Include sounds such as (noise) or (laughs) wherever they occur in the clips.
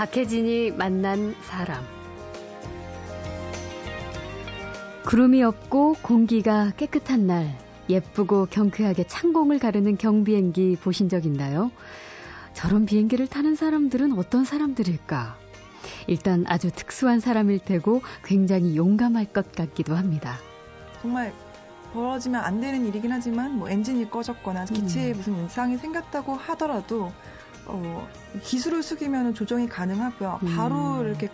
박혜진이 만난 사람. 구름이 없고 공기가 깨끗한 날, 예쁘고 경쾌하게 창공을 가르는 경비행기 보신 적 있나요? 저런 비행기를 타는 사람들은 어떤 사람들일까? 일단 아주 특수한 사람일 테고 굉장히 용감할 것 같기도 합니다. 정말 벌어지면 안 되는 일이긴 하지만 뭐 엔진이 꺼졌거나 기체에 음. 무슨 이상이 생겼다고 하더라도 어, 기술을 숙이면 조정이 가능하고요. 바로 음. 이렇게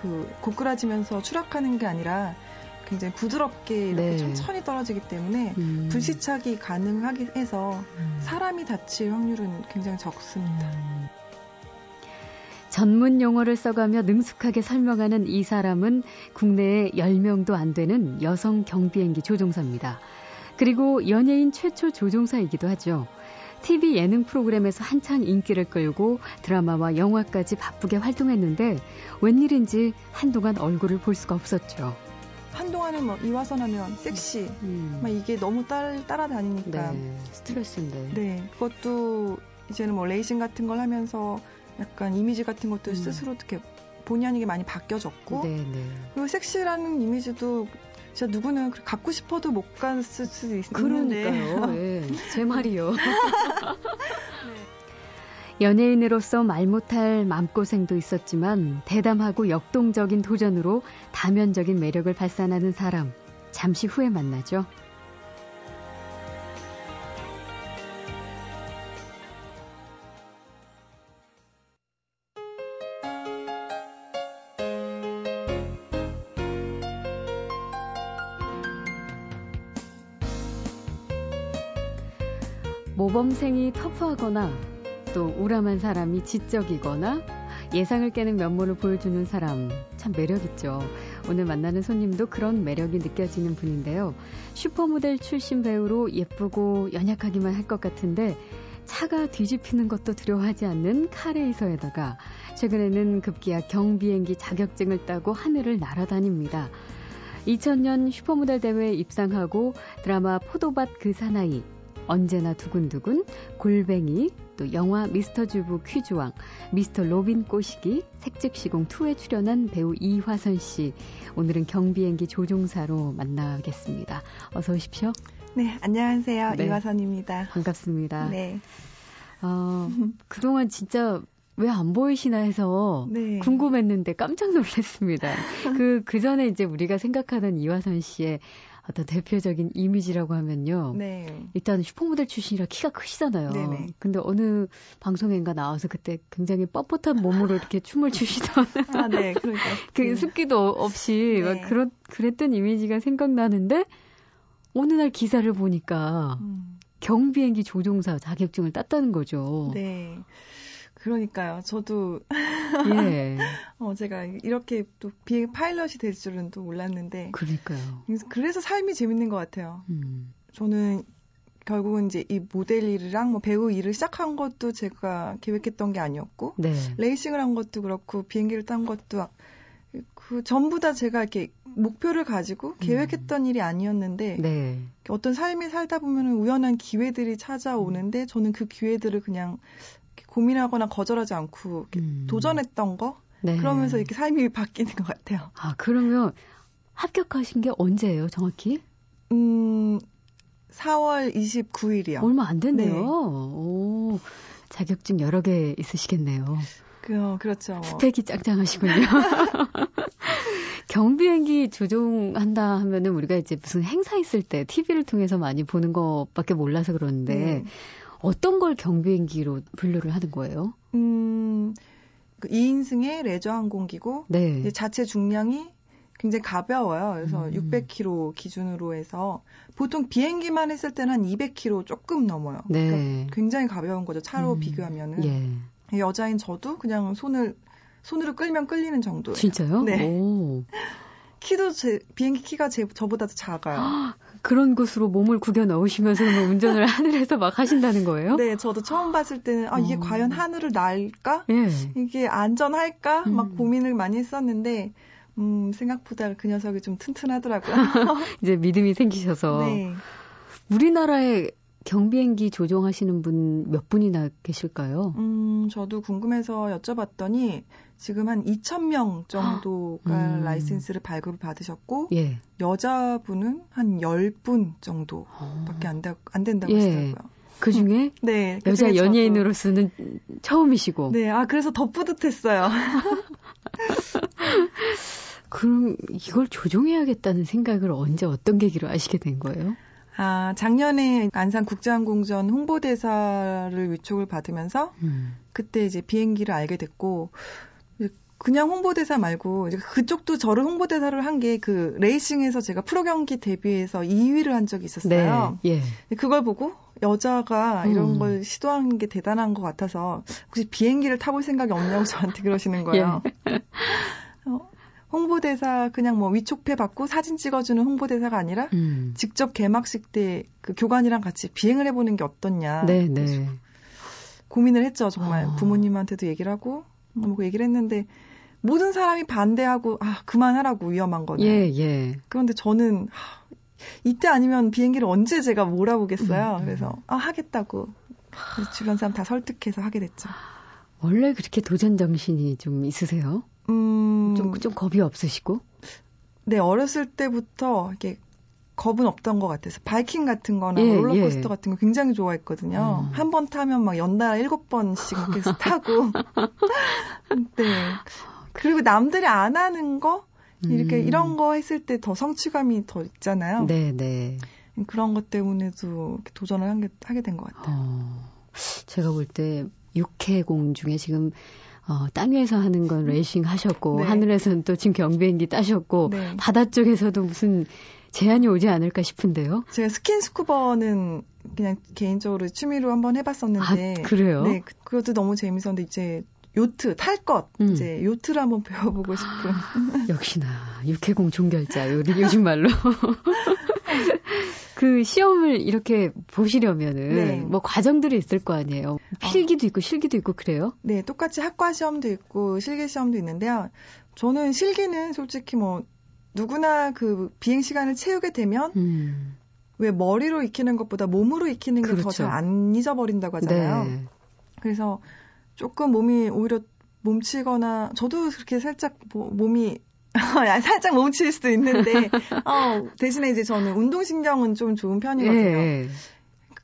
그 고꾸라지면서 추락하는 게 아니라 굉장히 부드럽게 이렇게 네. 천천히 떨어지기 때문에 음. 불시착이 가능하게 해서 음. 사람이 다칠 확률은 굉장히 적습니다. 음. 전문 용어를 써가며 능숙하게 설명하는 이 사람은 국내에 10명도 안 되는 여성 경비행기 조종사입니다. 그리고 연예인 최초 조종사이기도 하죠. TV 예능 프로그램에서 한창 인기를 끌고 드라마와 영화까지 바쁘게 활동했는데 웬일인지 한동안 얼굴을 볼 수가 없었죠. 한동안은 뭐 이화선 하면 섹시 음. 막 이게 너무 따, 따라다니니까 네, 스트레스인데. 네, 그것도 이제는 뭐 레이싱 같은 걸 하면서 약간 이미지 같은 것도 음. 스스로 어떻게 본의 아니게 많이 바뀌어졌고 네, 네. 그리고 섹시라는 이미지도 진짜 누구는 갖고 싶어도 못 갔을 수도 있는데 그러니까요. 네, (laughs) 제 말이요. 네. 연예인으로서 말 못할 마음고생도 있었지만 대담하고 역동적인 도전으로 다면적인 매력을 발산하는 사람. 잠시 후에 만나죠. 범생이 터프하거나 또 우람한 사람이 지적이거나 예상을 깨는 면모를 보여주는 사람 참 매력있죠. 오늘 만나는 손님도 그런 매력이 느껴지는 분인데요. 슈퍼모델 출신 배우로 예쁘고 연약하기만 할 것 같은데 차가 뒤집히는 것도 두려워하지 않는 카레이서에다가 최근에는 급기야 경비행기 자격증을 따고 하늘을 날아다닙니다. 2000년 슈퍼모델 대회에 입상하고 드라마 포도밭 그 사나이 언제나 두근두근, 골뱅이, 또 영화 미스터 주부 퀴즈왕, 미스터 로빈 꼬시기, 색즉시공 2에 출연한 배우 이화선 씨. 오늘은 경비행기 조종사로 만나겠습니다. 어서 오십시오. 네, 안녕하세요. 네. 이화선입니다. 반갑습니다. 네. 어, 그동안 진짜 왜 안 보이시나 해서 네. 궁금했는데 깜짝 놀랐습니다. 그, 그 전에 이제 우리가 생각하는 이화선 씨의 어떤 대표적인 이미지라고 하면요. 네. 일단 슈퍼모델 출신이라 키가 크시잖아요. 네네. 근데 어느 방송인가 나와서 그때 굉장히 뻣뻣한 몸으로 이렇게 춤을 추시던. (laughs) 아, 네. 그러니까. (laughs) 그 네. 습기도 없이 네. 막 그런, 그랬던 이미지가 생각나는데 어느 날 기사를 보니까 음. 경비행기 조종사 자격증을 땄다는 거죠. 네. 그러니까요. 저도 예. (laughs) 어 제가 이렇게 또 비행 파일럿이 될 줄은 또 몰랐는데. 그러니까요. 그래서 삶이 재밌는 것 같아요. 음. 저는 결국은 이제 이 모델 일이랑 뭐 배우 일을 시작한 것도 제가 계획했던 게 아니었고 네. 레이싱을 한 것도 그렇고 비행기를 탄 것도 그 전부 다 제가 이렇게 목표를 가지고 음. 계획했던 음. 일이 아니었는데 네. 어떤 삶이 살다 보면 우연한 기회들이 찾아오는데 저는 그 기회들을 그냥 고민하거나 거절하지 않고 음. 도전했던 거 네. 그러면서 이렇게 삶이 바뀌는 것 같아요. 아 그러면 합격하신 게 언제예요, 정확히? 음 4월 29일이요. 얼마 안 됐네요. 네. 오 자격증 여러 개 있으시겠네요. 그, 그렇죠. 스펙이 짱짱하시군요. (laughs) 경비행기 조종한다 하면은 우리가 이제 무슨 행사 있을 때 TV를 통해서 많이 보는 것밖에 몰라서 그러는데 네. 어떤 걸 경비행기로 분류를 하는 거예요? 음, 그 2인승의 레저 항공기고 네. 자체 중량이 굉장히 가벼워요. 그래서 음. 600kg 기준으로 해서 보통 비행기만 했을 때는 한 200kg 조금 넘어요. 네. 그러니까 굉장히 가벼운 거죠. 차로 음. 비교하면은. 예. 여자인 저도 그냥 손을 손으로 끌면 끌리는 정도. 진짜요? 네. 오. 키도 제 비행기 키가 제 저보다 도 작아요. (gasps) 그런 곳으로 몸을 구겨 넣으시면서 뭐 운전을 (laughs) 하늘에서 막 하신다는 거예요? 네, 저도 처음 봤을 때는 아 이게 어. 과연 하늘을 날까? 예. 이게 안전할까? 음. 막 고민을 많이 했었는데 음, 생각보다 그 녀석이 좀 튼튼하더라고요. (laughs) 이제 믿음이 생기셔서. (laughs) 네. 우리나라에 경비행기 조종하시는 분 몇 분이나 계실까요? 음, 저도 궁금해서 여쭤봤더니 지금 한 2,000명 정도가 음. 라이센스를 발급을 받으셨고 예. 여자분은 한 10분 정도밖에 안, 다, 안 된다고 예. 하시더라고요. 그 중에 네, 그 여자 연예인으로서는 처음이시고. 네, 아 그래서 더 뿌듯했어요. (laughs) 그럼 이걸 조종해야겠다는 생각을 언제 어떤 계기로 하시게 된 거예요? 아, 작년에 안산 국제항공전 홍보대사를 위촉을 받으면서 음. 그때 이제 비행기를 알게 됐고 그냥 홍보대사 말고 그쪽도 저를 홍보대사를 한 게 그 레이싱에서 제가 프로 경기 데뷔해서 2위를 한 적이 있었어요. 네, 예. 그걸 보고 여자가 이런 음. 걸 시도하는 게 대단한 것 같아서 혹시 비행기를 타볼 생각이 없냐고 저한테 그러시는 거예요. 예. 어, 홍보대사 그냥 뭐 위촉패 받고 사진 찍어주는 홍보대사가 아니라 음. 직접 개막식 때 그 교관이랑 같이 비행을 해보는 게 어떻냐. 네, 네. 고민을 했죠 정말 어. 부모님한테도 얘기를 하고 뭐 얘기를 했는데 모든 사람이 반대하고 아 그만하라고 위험한 거는. 예 예. 그런데 저는 하, 이때 아니면 비행기를 언제 제가 몰아보겠어요. 음, 음. 그래서 아 하겠다고 주변 사람 다 설득해서 하게 됐죠. 원래 그렇게 도전 정신이 좀 있으세요? 음. 좀, 좀 겁이 없으시고? 네, 어렸을 때부터 이렇게 겁은 없던 것 같아서 바이킹 같은 거나 예, 롤러코스터 예. 같은 거 굉장히 좋아했거든요. 어. 한번 타면 막 연달아 일곱 번씩 계속 (laughs) 타고. (laughs) 네. 그리고 남들이 안 하는 거 이렇게 음. 이런 거 했을 때 더 성취감이 더 있잖아요. 네, 네. 그런 것 때문에도 도전을 하게, 하게 된 것 같아요. 어. 제가 볼 때 육해공 중에 지금 어, 땅 위에서 하는 건 레이싱 하셨고 네. 하늘에서는 또 지금 경비행기 따셨고 네. 바다 쪽에서도 무슨 제한이 오지 않을까 싶은데요. 제가 스킨스쿠버는 그냥 개인적으로 취미로 한번 해봤었는데 아, 그래요? 네, 그, 그것도 너무 재밌었는데 이제 요트 탈 것, 음. 이제 요트를 한번 (laughs) 배워보고 싶은. 역시나 육해공 종결자 요즘 말로. (laughs) 그 시험을 이렇게 보시려면은 네. 뭐 과정들이 있을 거 아니에요. 필기도 어. 있고 실기도 있고 그래요? 네, 똑같이 학과 시험도 있고 실기 시험도 있는데요. 저는 실기는 솔직히 뭐 누구나 그 비행 시간을 채우게 되면 음. 왜 머리로 익히는 것보다 몸으로 익히는 게 더 잘안 그렇죠. 잊어버린다고 하잖아요. 네. 그래서 조금 몸이 오히려 몸치거나 저도 그렇게 살짝 뭐 몸이 살짝 멈칠 수도 있는데 어, 대신에 이제 저는 운동신경은 좀 좋은 편이거든요. 예.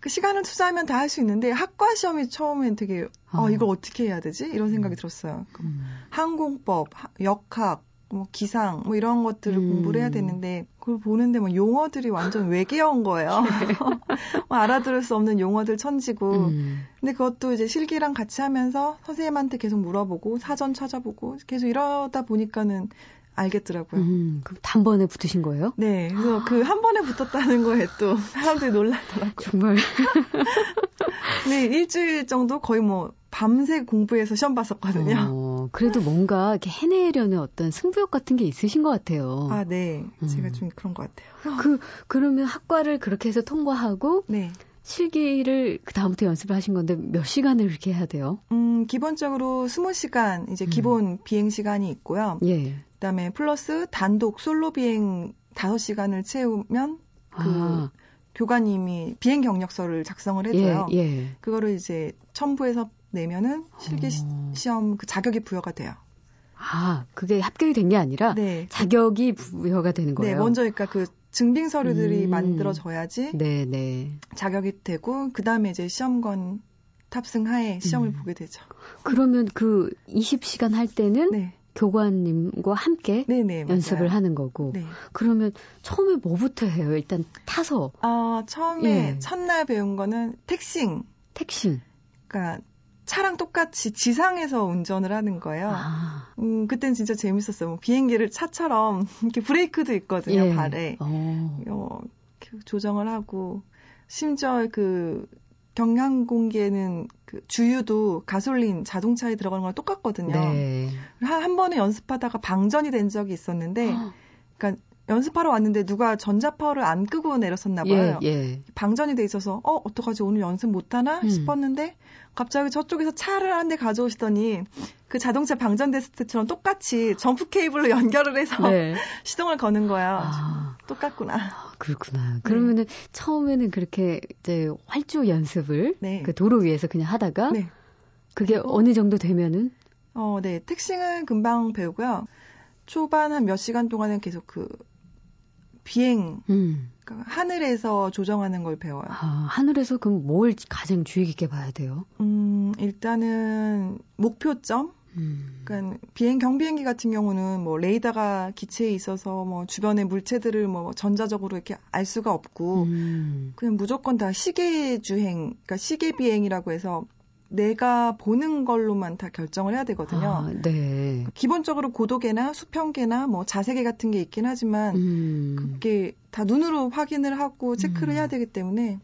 그 시간을 투자하면 다 할 수 있는데 학과 시험이 처음엔 되게 어, 어 이걸 어떻게 해야 되지 이런 생각이 음. 들었어요. 음. 항공법, 역학, 뭐 기상 뭐 이런 것들을 음. 공부를 해야 되는데 그걸 보는데 뭐 용어들이 완전 외계어인 거예요. (laughs) (laughs) 뭐 알아들을 수 없는 용어들 천지고. 음. 근데 그것도 이제 실기랑 같이 하면서 선생님한테 계속 물어보고 사전 찾아보고 계속 이러다 보니까는 알겠더라고요. 음, 그럼 단번에 붙으신 거예요? 네. 그래서 그 한 번에 붙었다는 거에 또 사람들이 놀라더라고요. 정말. (laughs) 네, 일주일 정도 거의 뭐 밤새 공부해서 시험 봤었거든요. 어, 그래도 뭔가 이렇게 해내려는 어떤 승부욕 같은 게 있으신 것 같아요. 아, 네. 음. 제가 좀 그런 것 같아요. (laughs) 그, 그러면 학과를 그렇게 해서 통과하고. 네. 실기를 그 다음부터 연습을 하신 건데 몇 시간을 그렇게 해야 돼요? 음, 기본적으로 20시간 이제 음. 기본 음. 비행 시간이 있고요. 예. 그다음에 플러스 단독 솔로 비행 5시간을 채우면 그 아. 교관님이 비행 경력서를 작성을 해줘요. 예, 예. 그거를 이제 첨부해서 내면은 실기 어. 시험 그 자격이 부여가 돼요. 아, 그게 합격이 된 게 아니라 네. 자격이 부여가 되는 거예요. 네, 먼저 그러니까 그 증빙 서류들이 음. 만들어져야지 네, 네. 자격이 되고 그다음에 이제 시험관 탑승하에 시험을 음. 보게 되죠. 그러면 그 20시간 할 때는 네. 교관님과 함께 네네, 연습을 맞아요. 하는 거고. 네. 그러면 처음에 뭐부터 해요? 일단 타서. 아, 처음에 예. 첫날 배운 거는 택싱. 택싱. 그러니까 차랑 똑같이 지상에서 운전을 하는 거예요. 아. 음, 그땐 진짜 재밌었어요. 뭐 비행기를 차처럼 (laughs) 이렇게 브레이크도 있거든요, 예. 발에. 어. 어, 조정을 하고 심지어 그 경량공기에는 그 주유도 가솔린 자동차에 들어가는 거랑 똑같거든요. 네. 한, 한 번에 연습하다가 방전이 된 적이 있었는데, 그러니까 연습하러 왔는데 누가 전자파워를 안 끄고 내렸었나 봐요. 예, 예. 방전이 돼 있어서 어 어떡하지 오늘 연습 못 하나 음. 싶었는데 갑자기 저쪽에서 차를 한 대 가져오시더니 그 자동차 방전됐을 때처럼 똑같이 점프 케이블로 (laughs) 연결을 해서 네. (laughs) 시동을 거는 거야. 아. 똑같구나. 아, 그렇구나. 그러면은 네. 처음에는 그렇게 이제 활주 연습을 네. 그 도로 위에서 그냥 하다가 네. 그게 어느 정도 되면은 어, 네. 택싱은 금방 배우고요. 초반 한 몇 시간 동안은 계속 그 비행, 음. 그러니까 하늘에서 조정하는 걸 배워요. 아, 하늘에서 그럼 뭘 가장 주의 깊게 봐야 돼요? 음, 일단은 목표점. 음. 그러니까 비행 경비행기 같은 경우는 뭐 레이더가 기체에 있어서 뭐 주변의 물체들을 뭐 전자적으로 이렇게 알 수가 없고 음. 그냥 무조건 다 시계 주행, 그러니까 시계 비행이라고 해서 내가 보는 걸로만 다 결정을 해야 되거든요. 아, 네. 기본적으로 고도계나 수평계나 뭐 자세계 같은 게 있긴 하지만 음. 그게 다 눈으로 확인을 하고 체크를 음. 해야 되기 때문에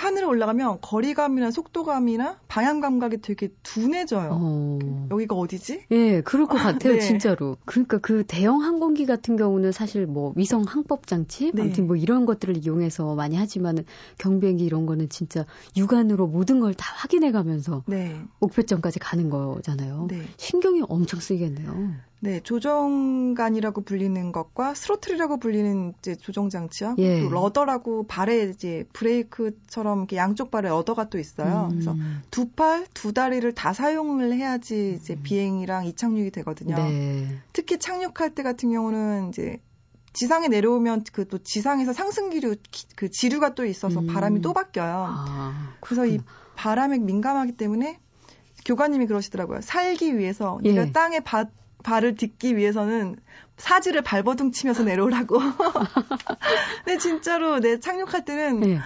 하늘에 올라가면 거리감이나 속도감이나 방향 감각이 되게 둔해져요. 어. 여기가 어디지? 예, 그럴 것 같아요, (laughs) 네. 진짜로. 그러니까 그 대형 항공기 같은 경우는 사실 뭐 위성 항법 장치, 네. 아무튼 뭐 이런 것들을 이용해서 많이 하지만은 경비행기 이런 거는 진짜 육안으로 모든 걸 다 확인해 가면서 네. 목표점까지 가는 거잖아요. 네. 신경이 엄청 쓰이겠네요. 네, 조정관이라고 불리는 것과 스로틀이라고 불리는 이제 조정 장치와 예. 또 러더라고 발에 이제 브레이크처럼 이렇게 양쪽 발에 러더가 또 있어요. 음. 그래서 두 팔, 두 다리를 다 사용을 해야지 이제 음. 비행이랑 이착륙이 되거든요. 네. 특히 착륙할 때 같은 경우는 이제 지상에 내려오면 그 또 지상에서 상승기류 그 지류가 또 있어서 음. 바람이 또 바뀌어요. 아, 그래서 이 바람에 민감하기 때문에 교관님이 그러시더라고요. 살기 위해서 예. 네가 땅에 바, 발을 딛기 위해서는 사지를 발버둥 치면서 내려오라고. (laughs) 근데 진짜로 내 착륙할 때는 네.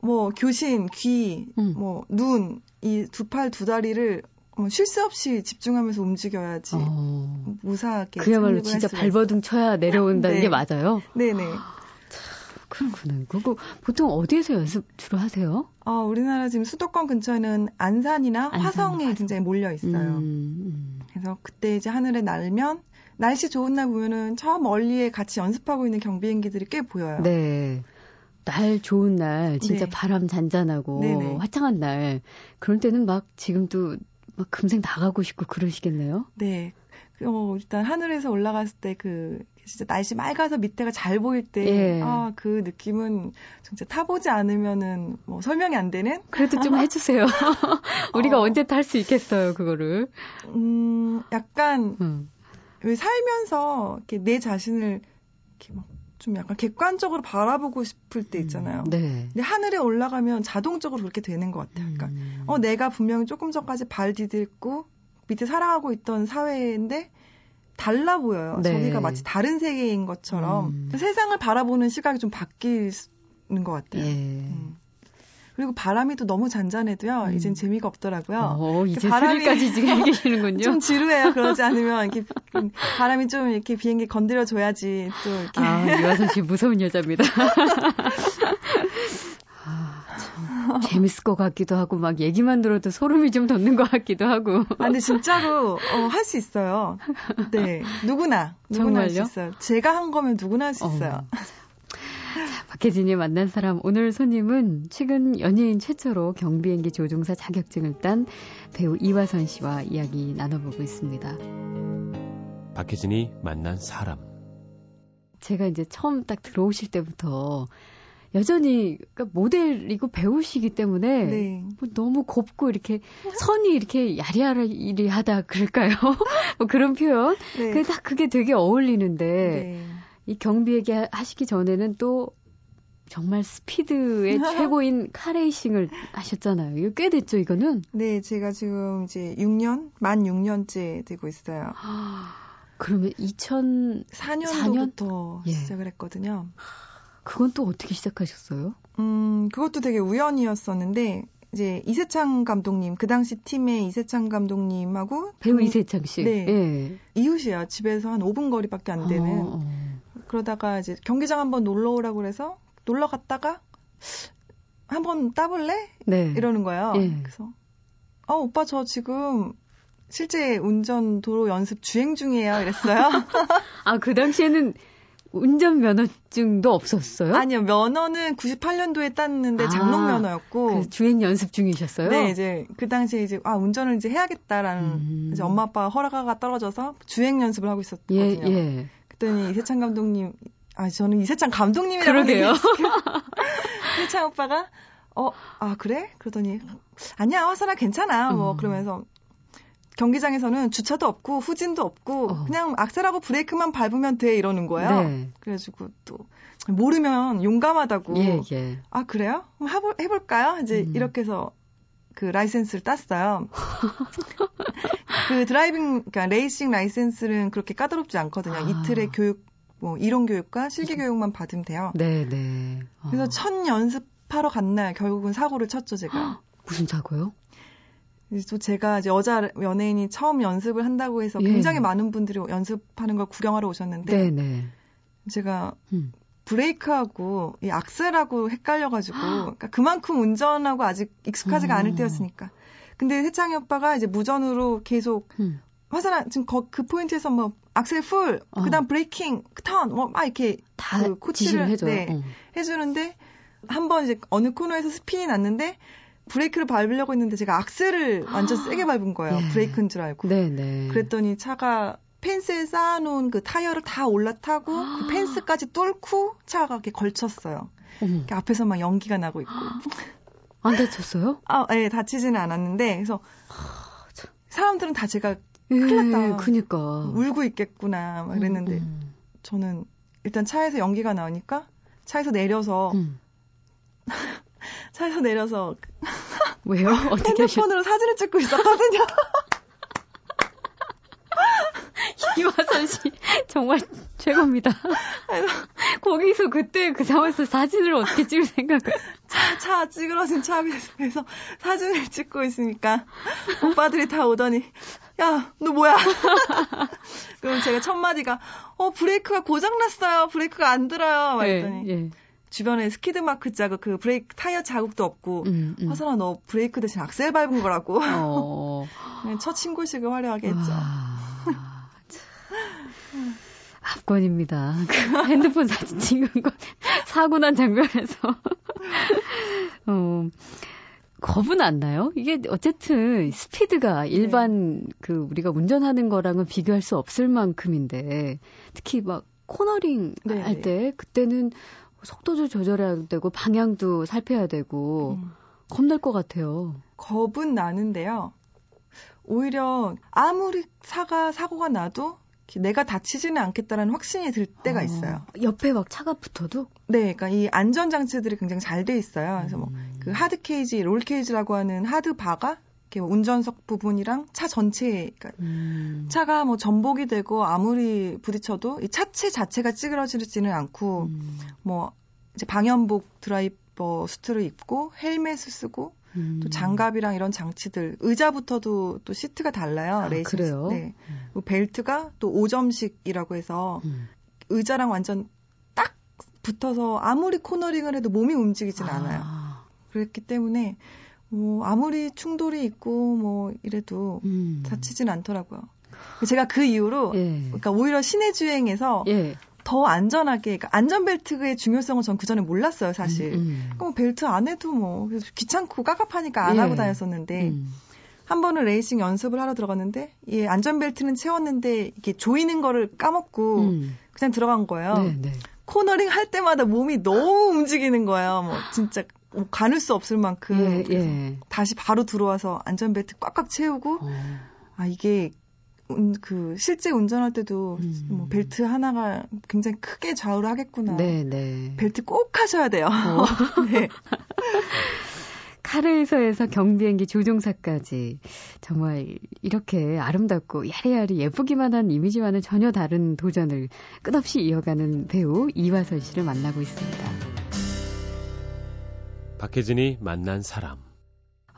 뭐 교신, 귀, 음. 뭐 눈, 이 두 팔 두 다리를 뭐쉴새 없이 집중하면서 움직여야지 어. 무사하게. 그야말로 진짜 발버둥 쳐야 내려온다는 (laughs) 네. 게 맞아요. 네네. 그렇구나. 그거 보통 어디에서 연습 주로 하세요? 어, 우리나라 지금 수도권 근처에는 안산이나 안산, 화성에 화성. 굉장히 몰려 있어요. 음, 음. 그래서 그때 이제 하늘에 날면 날씨 좋은 날 보면은 저 멀리에 같이 연습하고 있는 경비행기들이 꽤 보여요. 네. 날 좋은 날, 진짜 네. 바람 잔잔하고 네네. 화창한 날, 그런 때는 막 지금도 막 금생 나가고 싶고 그러시겠네요? 네. 어, 일단 하늘에서 올라갔을 때 그 진짜 날씨 맑아서 밑에가 잘 보일 때, 예. 아, 그 느낌은 진짜 타보지 않으면은 뭐 설명이 안 되는? 그래도 좀 (laughs) 해주세요. (laughs) 우리가 어. 언제 탈 수 있겠어요, 그거를. 음, 약간, 음. 살면서 이렇게 내 자신을 이렇게 막 좀 약간 객관적으로 바라보고 싶을 때 있잖아요. 음, 네. 근데 하늘에 올라가면 자동적으로 그렇게 되는 것 같아요. 그러니까, 음. 어, 내가 분명히 조금 전까지 발 디딜고 밑에 살아가고 있던 사회인데 달라 보여요. 네. 저기가 마치 다른 세계인 것처럼 음. 세상을 바라보는 시각이 좀 바뀌는 것 같아요. 예. 음. 그리고 바람이 또 너무 잔잔해도요. 음. 이젠 재미가 없더라고요. 어, 이제 바람까지 지금 얘기하시는군요. (laughs) 좀 지루해요. 그러지 않으면 이렇게 바람이 좀 이렇게 비행기 건드려 줘야지 또 이렇게. 아, 유아선 씨 무서운 여자입니다. (laughs) (laughs) 재밌을 것 같기도 하고 막 얘기만 들어도 소름이 좀 돋는 것 같기도 하고. 아 근데 진짜로 어, 할 수 있어요. 네 누구나 누구나 할 수 있어요. 제가 한 거면 누구나 할 수 있어요. 어. 자, 박혜진이 만난 사람 오늘 손님은 최근 연예인 최초로 경비행기 조종사 자격증을 딴 배우 이화선 씨와 이야기 나눠보고 있습니다. 박혜진이 만난 사람. 제가 이제 처음 딱 들어오실 때부터 여전히 그러니까 모델이고 배우시기 때문에 네. 뭐 너무 곱고 이렇게 선이 이렇게 야리야리하다 그럴까요? (laughs) 뭐 그런 표현. 네. 근데 딱 그게 되게 어울리는데 네. 이 경비에게 하시기 전에는 또 정말 스피드의 (laughs) 최고인 카레이싱을 하셨잖아요. 이거 꽤 됐죠, 이거는? 네, 제가 지금 이제 6년, 만 6년째 되고 있어요. (gasps) 그러면 2004년도부터 예. 시작을 했거든요. 그건 또 어떻게 시작하셨어요? 음, 그것도 되게 우연이었었는데 이제 이세창 감독님 그 당시 팀의 이세창 감독님하고 배우 그, 이세창 씨. 네. 예. 이웃이야. 집에서 한 5분 거리밖에 안 되는. 어, 어. 그러다가 이제 경기장 한번 놀러 오라고 그래서 놀러 갔다가 한번 따볼래? 네. 이러는 거예요. 예. 그래서 어, 오빠 저 지금 실제 운전 도로 연습 주행 중이에요. 이랬어요. (laughs) 아, 그 당시에는 운전 면허증도 없었어요? 아니요, 면허는 98년도에 땄는데 아, 장롱 면허였고. 그 주행 연습 중이셨어요? 네, 이제 그 당시에 이제 아 운전을 이제 해야겠다라는 음. 이제 엄마 아빠 허락가 떨어져서 주행 연습을 하고 있었거든요. 예, 예. 그랬더니 이세찬 감독님, 아 저는 이세찬 감독님이라고 그러게요. (laughs) 이세찬 오빠가 어, 아 그래? 그러더니 아니야, 화선아 괜찮아. 뭐 음. 그러면서 경기장에서는 주차도 없고 후진도 없고 어. 그냥 악셀하고 브레이크만 밟으면 돼 이러는 거예요. 네. 그래가지고 또 모르면 용감하다고. 예, 예. 아 그래요? 그럼 해볼, 해볼까요? 이제 음. 이렇게 해서 그 라이센스를 땄어요. (laughs) 그 driving, 그러니까 레이싱 라이센스는 그렇게 까다롭지 않거든요. 아. 이틀의 교육, 뭐 이론 교육과 실기 교육만 받으면 돼요. 네, 네. 어. 그래서 첫 연습하러 간 날 결국은 사고를 쳤죠 제가. (gasps) 무슨 사고요? 또 제가 이제 여자 연예인이 처음 연습을 한다고 해서 예. 굉장히 많은 분들이 연습하는 걸 구경하러 오셨는데 네네. 제가 음. 브레이크하고 이 악셀하고 헷갈려가지고 그러니까 그만큼 운전하고 아직 익숙하지가 음. 않을 때였으니까. 근데 세창이 오빠가 이제 무전으로 계속 음. 화선아 지금 거, 그 포인트에서 뭐 악셀 풀, 어. 그다음 braking, 턴, 뭐 막 이렇게 다 그 코치를 해줘요. 네, 어. 해주는데 한 번 이제 어느 코너에서 스핀이 났는데 브레이크를 밟으려고 했는데 제가 악셀을 완전 세게 밟은 거예요. 예. 브레이크인 줄 알고. 네네. 그랬더니 차가 펜스에 쌓아놓은 그 타이어를 다 올라타고 그 펜스까지 뚫고 차가 이렇게 걸쳤어요. 이렇게 앞에서 막 연기가 나고 있고. (gasps) 안 다쳤어요? 아, 예, 네, 다치지는 않았는데 그래서 사람들은 다 제가 큰일 났다. 예, 그니까. 울고 있겠구나. 막 그랬는데 음, 음. 저는 일단 차에서 연기가 나오니까 차에서 내려서 음. (laughs) (laughs) 차에서 내려서 왜요? (laughs) 어떻게 핸드폰으로 하셨... 사진을 찍고 있었거든요. (laughs) 이화선 씨 정말 최고입니다. 거기서 그때 그 상황에서 사진을 어떻게 찍을 생각을? 차, 차 찌그러진 차 위에서 사진을 찍고 있으니까 오빠들이 다 오더니 야, 너 뭐야? 그럼 제가 첫 마디가 어 브레이크가 고장 났어요. 브레이크가 안 들어요. 막 했더니 예, 예. 주변에 스키드 마크 자국, 그 브레이크 타이어 자국도 없고 음, 음. 화선아 너 브레이크 대신 악셀 밟은 거라고. 어. (laughs) 첫 신고식을 화려하게 했죠. 압권입니다. 그 핸드폰 사진 찍은 거 사고 난 장면에서 (laughs) 어, 겁은 안 나요? 이게 어쨌든 스피드가 네. 일반 네. 그 우리가 운전하는 거랑은 비교할 수 없을 만큼인데 특히 막 코너링 네. 할때 그때는 속도도 조절해야 되고 방향도 살펴야 되고 음. 겁날 것 같아요. 겁은 나는데요. 오히려 아무리 사가 사고가 나도 내가 다치지는 않겠다는 확신이 들 때가 어, 있어요. 옆에 막 차가 붙어도? 네, 그러니까 이 안전 장치들이 굉장히 잘 돼 있어요. 그래서 뭐 그 hard cage, roll cage라고 하는 hard bar가 이렇게 뭐 운전석 부분이랑 차 전체에 그러니까 음. 차가 뭐 전복이 되고 아무리 부딪혀도 이 차체 자체가 찌그러지지는 않고 음. 뭐 이제 방염복 드라이버 수트를 입고 헬멧을 쓰고 음. 또 장갑이랑 이런 장치들 의자부터도 또 시트가 달라요. 아, 레이싱 그래요? 네. 음. 벨트가 또 5점식이라고 해서 음. 의자랑 완전 딱 붙어서 아무리 코너링을 해도 몸이 움직이진 아. 않아요. 그렇기 때문에 뭐 아무리 충돌이 있고 뭐 이래도 음. 다치진 않더라고요. 제가 그 이후로 예. 그러니까 오히려 시내 주행에서 예. 더 안전하게 그러니까 안전벨트의 중요성을 전 그전에 몰랐어요 사실. 음, 음. 그럼 벨트 안 해도 뭐 귀찮고 깝깝하니까 안 예. 하고 다녔었는데 음. 한 번은 레이싱 연습을 하러 들어갔는데 이 안전벨트는 채웠는데 이게 조이는 거를 까먹고 음. 그냥 들어간 거예요. 네, 네. 코너링 할 때마다 몸이 너무 움직이는 거예요. 뭐 진짜 뭐 가눌 수 없을 만큼 예, 예. 다시 바로 들어와서 안전벨트 꽉꽉 채우고 어. 아 이게 그 실제 운전할 때도 음. 뭐 벨트 하나가 굉장히 크게 좌우를 하겠구나. 네, 네. 벨트 꼭 하셔야 돼요. 어. (laughs) 네. (laughs) 카르에서에서 경비행기 조종사까지 정말 이렇게 아름답고 야리야리 예쁘기만 한 이미지와는 전혀 다른 도전을 끝없이 이어가는 배우 이화선 씨를 만나고 있습니다. 박혜진이 만난 사람.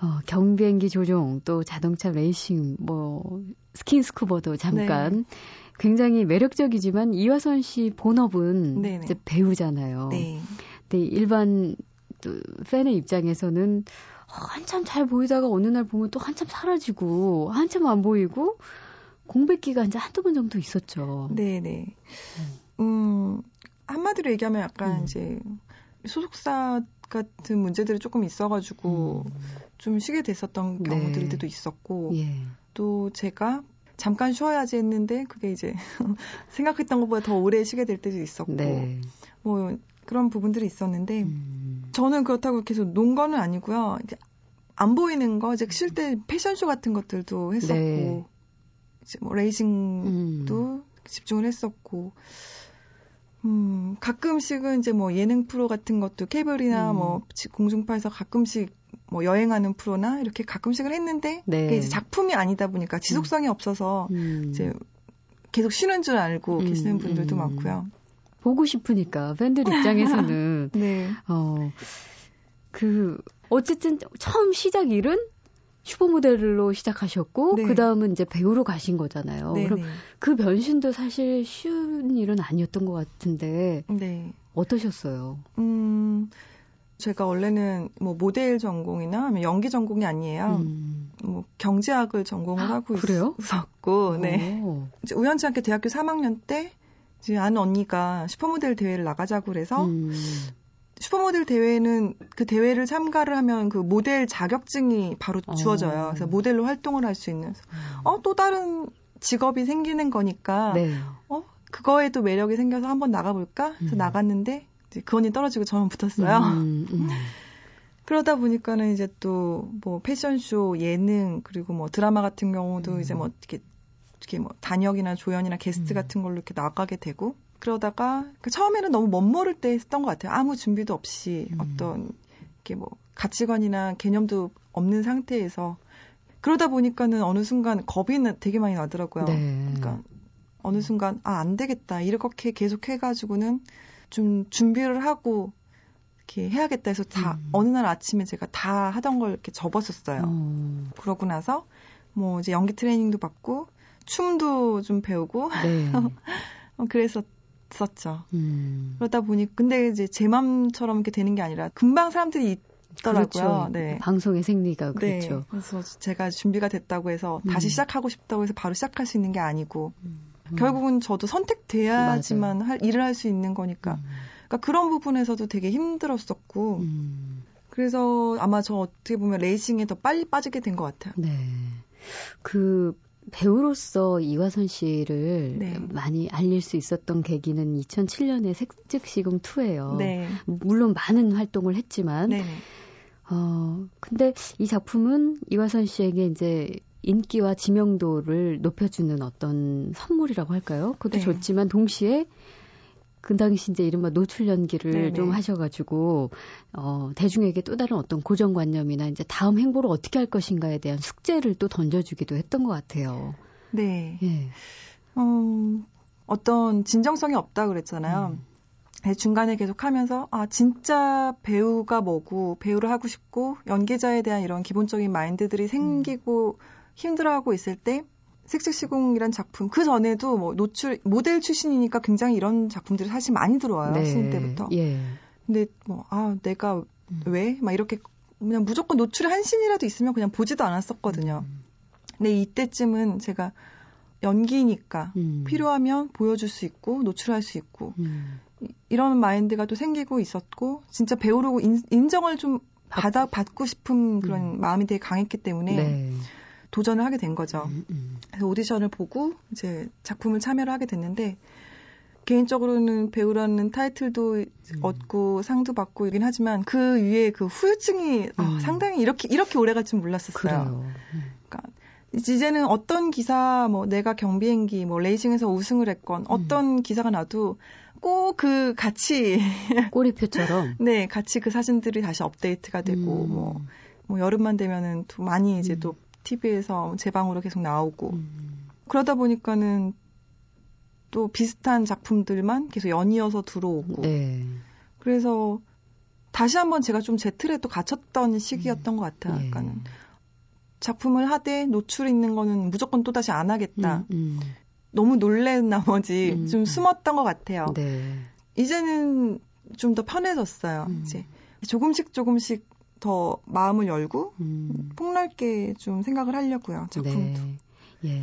어, 경비행기 조종, 또 자동차 레이싱, 뭐, 스킨스쿠버도 잠깐. 네. 굉장히 매력적이지만 이화선 씨 본업은 네네. 이제 배우잖아요. 네. 근데 일반 팬의 입장에서는 한참 잘 보이다가 어느 날 보면 또 한참 사라지고 한참 안 보이고 공백 기간 이제 한두 번 정도 있었죠. 네네. 음, 한마디로 얘기하면 약간 음. 이제 소속사 같은 문제들이 조금 있어가지고 음. 좀 쉬게 됐었던 네. 경우들도 네. 있었고 예. 또 제가 잠깐 쉬어야지 했는데 그게 이제 (laughs) 생각했던 것보다 더 오래 쉬게 될 때도 있었고 네. 뭐 그런 부분들이 있었는데 음. 저는 그렇다고 계속 논 거는 아니고요. 이제 안 보이는 거 이제 쉴 때 패션쇼 같은 것들도 했었고 네. 이제 뭐 레이싱도 음. 집중을 했었고 음, 가끔씩은 이제 뭐 예능 프로 같은 것도 케이블이나 음. 뭐 공중파에서 가끔씩 뭐 여행하는 프로나 이렇게 가끔씩은 했는데 네. 그게 이제 작품이 아니다 보니까 지속성이 음. 없어서 음. 이제 계속 쉬는 줄 알고 음, 계시는 분들도 음. 많고요. 보고 싶으니까 팬들 입장에서는 (laughs) 네. 어. 그 어쨌든 처음 시작 일은 슈퍼 모델로 시작하셨고 네. 그 다음은 이제 배우로 가신 거잖아요. 네네. 그럼 네. 그 변신도 사실 쉬운 일은 아니었던 것 같은데 네. 어떠셨어요? 음, 제가 원래는 뭐 모델 전공이나 연기 전공이 아니에요. 음. 뭐 경제학을 전공을 아, 하고 그래요? 있었고, 네. 이제 우연치 않게 대학교 3학년 때 이제 아는 언니가 슈퍼모델 대회를 나가자고 그래서 음. 슈퍼모델 대회는 그 대회를 참가를 하면 그 모델 자격증이 바로 어. 주어져요. 그래서 모델로 활동을 할 수 있는. 음. 어, 또 다른 직업이 생기는 거니까. 네. 어, 그거에도 매력이 생겨서 한번 나가볼까? 그래서 음. 나갔는데, 이제 그 언니 떨어지고 저만 붙었어요. 음, (laughs) 음. 그러다 보니까는 이제 또 뭐 패션쇼, 예능, 그리고 뭐 드라마 같은 경우도 음. 이제 뭐 이렇게, 이렇게 뭐 단역이나 조연이나 게스트 음. 같은 걸로 이렇게 나가게 되고, 그러다가 그 처음에는 너무 멋모를 때 했던 것 같아요. 아무 준비도 없이 음. 어떤 이렇게 뭐 가치관이나 개념도 없는 상태에서 그러다 보니까는 어느 순간 겁이 되게 많이 나더라고요. 네. 그러니까 어느 순간 아 안 되겠다 이렇게 계속 해가지고는 좀 준비를 하고 이렇게 해야겠다 해서 다 음. 어느 날 아침에 제가 다 하던 걸 이렇게 접었었어요. 음. 그러고 나서 뭐 이제 연기 트레이닝도 받고 춤도 좀 배우고 네. (laughs) 어, 그래서 있었죠. 음. 그러다 보니 근데 이제 제 맘처럼 이렇게 되는 게 아니라 금방 사람들이 있더라고요. 그렇죠. 네. 방송의 생리가 네. 그렇죠. 네. 그래서 제가 준비가 됐다고 해서 다시 음. 시작하고 싶다고 해서 바로 시작할 수 있는 게 아니고 음. 결국은 저도 선택돼야지만 할, 일을 할 수 있는 거니까. 음. 그러니까 그런 부분에서도 되게 힘들었었고. 음. 그래서 아마 저 어떻게 보면 레이싱에 더 빨리 빠지게 된 것 같아요. 네. 그 배우로서 이화선 씨를 네. 많이 알릴 수 있었던 계기는 2007년에 색즉시금 2예요. 네. 물론 많은 활동을 했지만 네. 어 근데 이 작품은 이화선 씨에게 이제 인기와 지명도를 높여주는 어떤 선물이라고 할까요? 그것도 네. 좋지만 동시에 그 당시 이제 이른바 노출 연기를 네네. 좀 하셔가지고 어 대중에게 또 다른 어떤 고정관념이나 이제 다음 행보를 어떻게 할 것인가에 대한 숙제를 또 던져주기도 했던 것 같아요. 네. 예. 어, 어떤 진정성이 없다 그랬잖아요. 음. 네, 중간에 계속 하면서 아 진짜 배우가 뭐고 배우를 하고 싶고 연기자에 대한 이런 기본적인 마인드들이 생기고 음. 힘들어하고 있을 때 색색시공이란 작품 그 전에도 뭐 노출 모델 출신이니까 굉장히 이런 작품들이 사실 많이 들어와요 네. 신인 때부터. 예. 근데 뭐 아 내가 음. 왜막 이렇게 그냥 무조건 노출의 한 신이라도 있으면 그냥 보지도 않았었거든요. 음. 근데 이때쯤은 제가 연기니까 음. 필요하면 보여줄 수 있고 노출할 수 있고 음. 이런 마인드가 또 생기고 있었고 진짜 배우려고 인, 인정을 좀 받아 받고 싶은 그런 음. 마음이 되게 강했기 때문에. 네. 도전을 하게 된 거죠. 음, 음. 그래서 오디션을 보고 이제 작품을 참여를 하게 됐는데 개인적으로는 배우라는 타이틀도 음. 얻고 상도 받고 이긴 하지만 그 위에 그 후유증이 어, 음. 어, 상당히 이렇게 이렇게 오래 갈 줄 몰랐었어요. 음. 그러니까 이제는 어떤 기사 뭐 내가 경비행기 뭐 레이싱에서 우승을 했건 음. 어떤 기사가 나도 꼭그 같이 (laughs) 꼬리표처럼 네 같이 그 사진들이 다시 업데이트가 되고 뭐뭐 뭐 여름만 되면은 또 많이 이제 또 TV에서 제 방으로 계속 나오고 음. 그러다 보니까는 또 비슷한 작품들만 계속 연이어서 들어오고 네. 그래서 다시 한번 제가 좀 제 틀에 또 갇혔던 시기였던 음. 것 같아요. 네. 그러니까는 작품을 하되 노출 있는 거는 무조건 또 다시 안 하겠다. 음, 음. 너무 놀란 나머지 음, 좀 음. 숨었던 것 같아요. 네. 이제는 좀 더 편해졌어요. 이제 조금씩 조금씩 더 마음을 열고 음. 폭넓게 좀 생각을 하려고요. 작품도. 네. 예.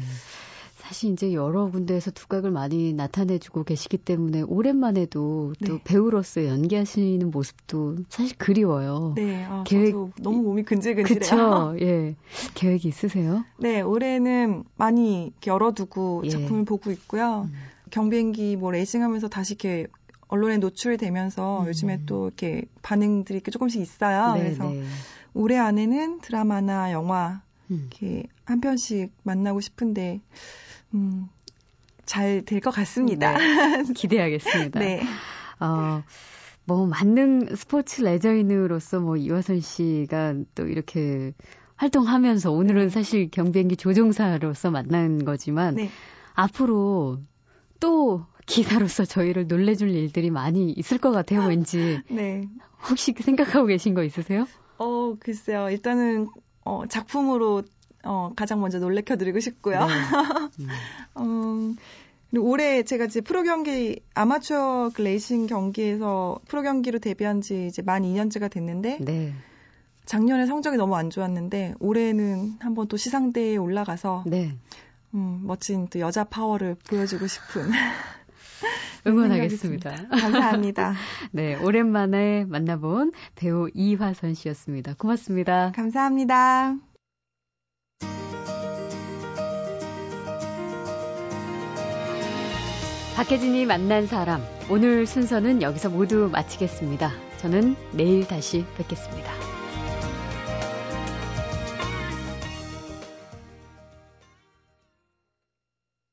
사실 이제 여러 군데에서 두각을 많이 나타내주고 계시기 때문에 오랜만에도 네. 또 배우로서 연기하시는 모습도 사실 그리워요. 네, 아, 계획 너무 몸이 근질근질해요. 그렇죠. 예, 계획이 있으세요? 네, 올해는 많이 열어두고 예. 작품을 보고 있고요. 음. 경비행기 뭐 레이싱하면서 다시 이렇게 언론에 노출되면서 음. 요즘에 또 이렇게 반응들이 조금씩 있어요. 네, 그래서 네. 올해 안에는 드라마나 영화 음. 이렇게 한 편씩 만나고 싶은데 음, 잘 될 것 같습니다. 네, (laughs) 기대하겠습니다. 네. 어, 뭐 만능 스포츠 레저인으로서 뭐 이화선 씨가 또 이렇게 활동하면서 오늘은 네. 사실 경비행기 조종사로서 만난 거지만 네. 앞으로 또 기사로서 저희를 놀래줄 일들이 많이 있을 것 같아요, 왠지. (laughs) 네. 혹시 생각하고 계신 거 있으세요? 어, 글쎄요. 일단은, 어, 작품으로, 어, 가장 먼저 놀래켜드리고 싶고요. 네. (laughs) 음. 음, 올해 제가 이제 프로 경기, 아마추어 그 레이싱 경기에서 프로 경기로 데뷔한 지 이제 만 2년째가 됐는데, 네. 작년에 성적이 너무 안 좋았는데, 올해는 한번 또 시상대에 올라가서, 네. 음, 멋진 또 여자 파워를 보여주고 싶은. (laughs) (laughs) 응원하겠습니다. 감사합니다. (laughs) 네, 오랜만에 만나본 배우 이화선 씨였습니다. 고맙습니다. 감사합니다. 박혜진이 만난 사람. 오늘 순서는 여기서 모두 마치겠습니다. 저는 내일 다시 뵙겠습니다.